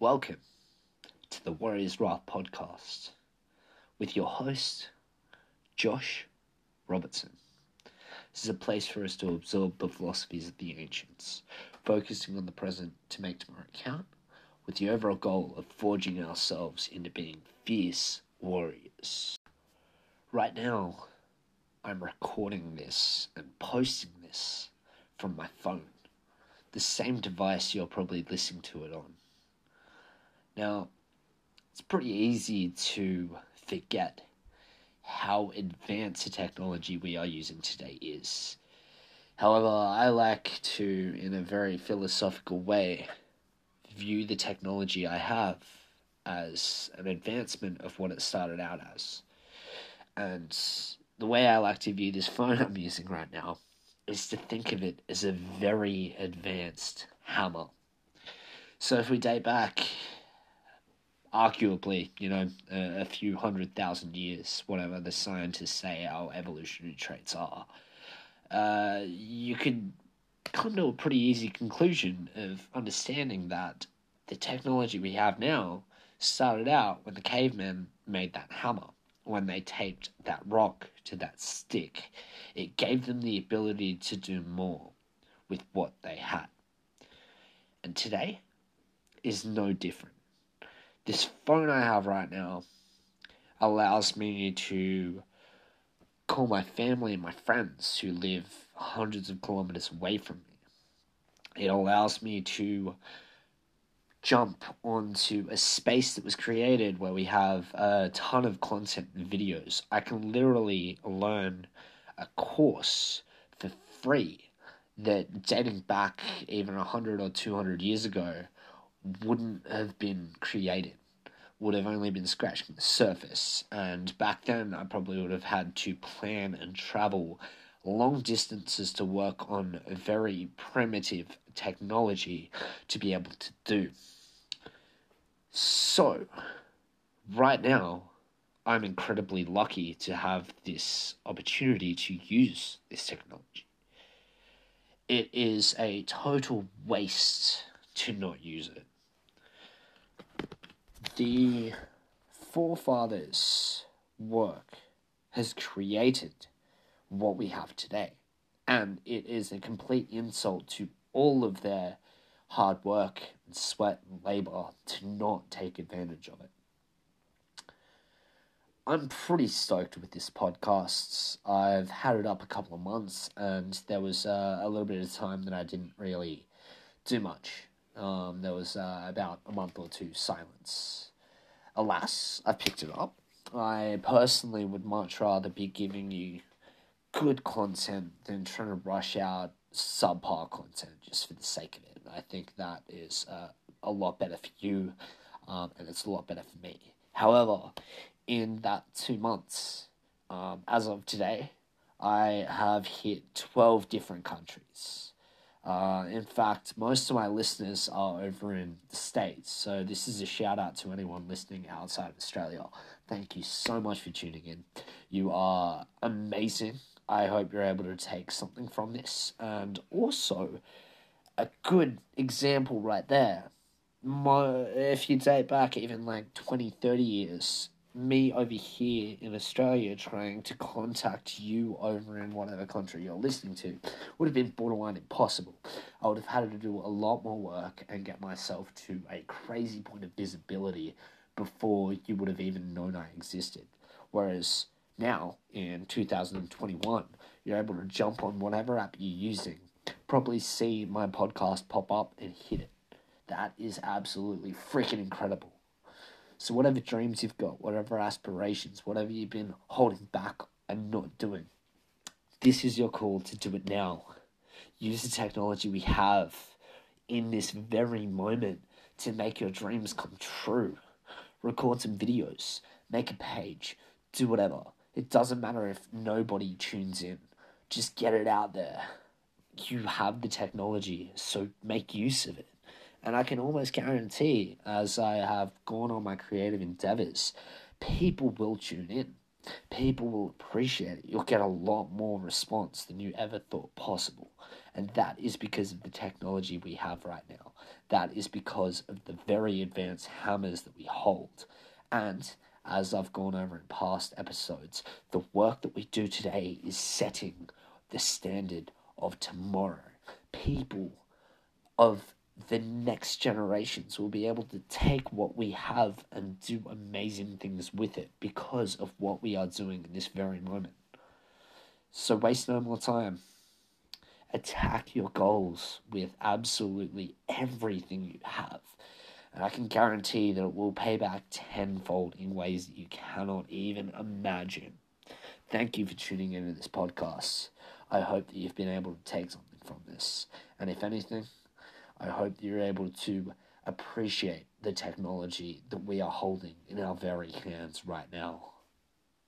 Welcome to the Warriors Wrath podcast with your host, Josh Robertson. This is a place for us to absorb the philosophies of the ancients, focusing on the present to make tomorrow count, with the overall goal of forging ourselves into being fierce warriors. Right now, I'm recording this and posting this from my phone, the same device you're probably listening to it on. Now, it's pretty easy to forget how advanced the technology we are using today is. However, I like to, in a very philosophical way, view the technology I have as an advancement of what it started out as. And the way I like to view this phone I'm using right now is to think of it as a very advanced hammer. So if we date back arguably, you know, a, a, few hundred thousand years, whatever the scientists say our evolutionary traits are, uh, you could come to a pretty easy conclusion of understanding that the technology we have now started out when the cavemen made that hammer, when they taped that rock to that stick. It gave them the ability to do more with what they had. And today is no different this phone I have right now allows me to call my family and my friends who live hundreds of kilometers away from me. It allows me to jump onto a space that was created where we have a ton of content and videos. I can literally learn a course for free that dating back even 100 or 200 years ago wouldn't have been created, would have only been scratching the surface. And back then, I probably would have had to plan and travel long distances to work on very primitive technology to be able to do. So, right now, I'm incredibly lucky to have this opportunity to use this technology. It is a total waste to not use it the forefathers' work has created what we have today. And it is a complete insult to all of their hard work and sweat and labor to not take advantage of it. I'm pretty stoked with this podcast. I've had it up a couple of months, and there was uh, a little bit of time that I didn't really do much. Um, there was uh, about a month or two silence. Alas, I picked it up. I personally would much rather be giving you good content than trying to rush out subpar content just for the sake of it. I think that is uh, a lot better for you, um, and it's a lot better for me. However, in that two months, um, as of today, I have hit 12 different countries. Uh, in fact, most of my listeners are over in the States, so this is a shout out to anyone listening outside of Australia. Thank you so much for tuning in. You are amazing. I hope you're able to take something from this. And also, a good example right there. My, if you date back even like 20, 30 years, me over here in Australia trying to contact you over in whatever country you're listening to would have been borderline impossible. I would have had to do a lot more work and get myself to a crazy point of visibility before you would have even known I existed. Whereas now, in 2021, you're able to jump on whatever app you're using, probably see my podcast pop up and hit it. That is absolutely freaking incredible. So, whatever dreams you've got, whatever aspirations, whatever you've been holding back and not doing, this is your call to do it now. Use the technology we have in this very moment to make your dreams come true. Record some videos, make a page, do whatever. It doesn't matter if nobody tunes in, just get it out there. You have the technology, so make use of it. And I can almost guarantee, as I have gone on my creative endeavors, people will tune in. people will appreciate it. You'll get a lot more response than you ever thought possible. And that is because of the technology we have right now. That is because of the very advanced hammers that we hold. And as I've gone over in past episodes, the work that we do today is setting the standard of tomorrow. People of the next generations will be able to take what we have and do amazing things with it because of what we are doing in this very moment. So waste no more time. Attack your goals with absolutely everything you have. And I can guarantee that it will pay back tenfold in ways that you cannot even imagine. Thank you for tuning into this podcast. I hope that you've been able to take something from this. And if anything, I hope you're able to appreciate the technology that we are holding in our very hands right now.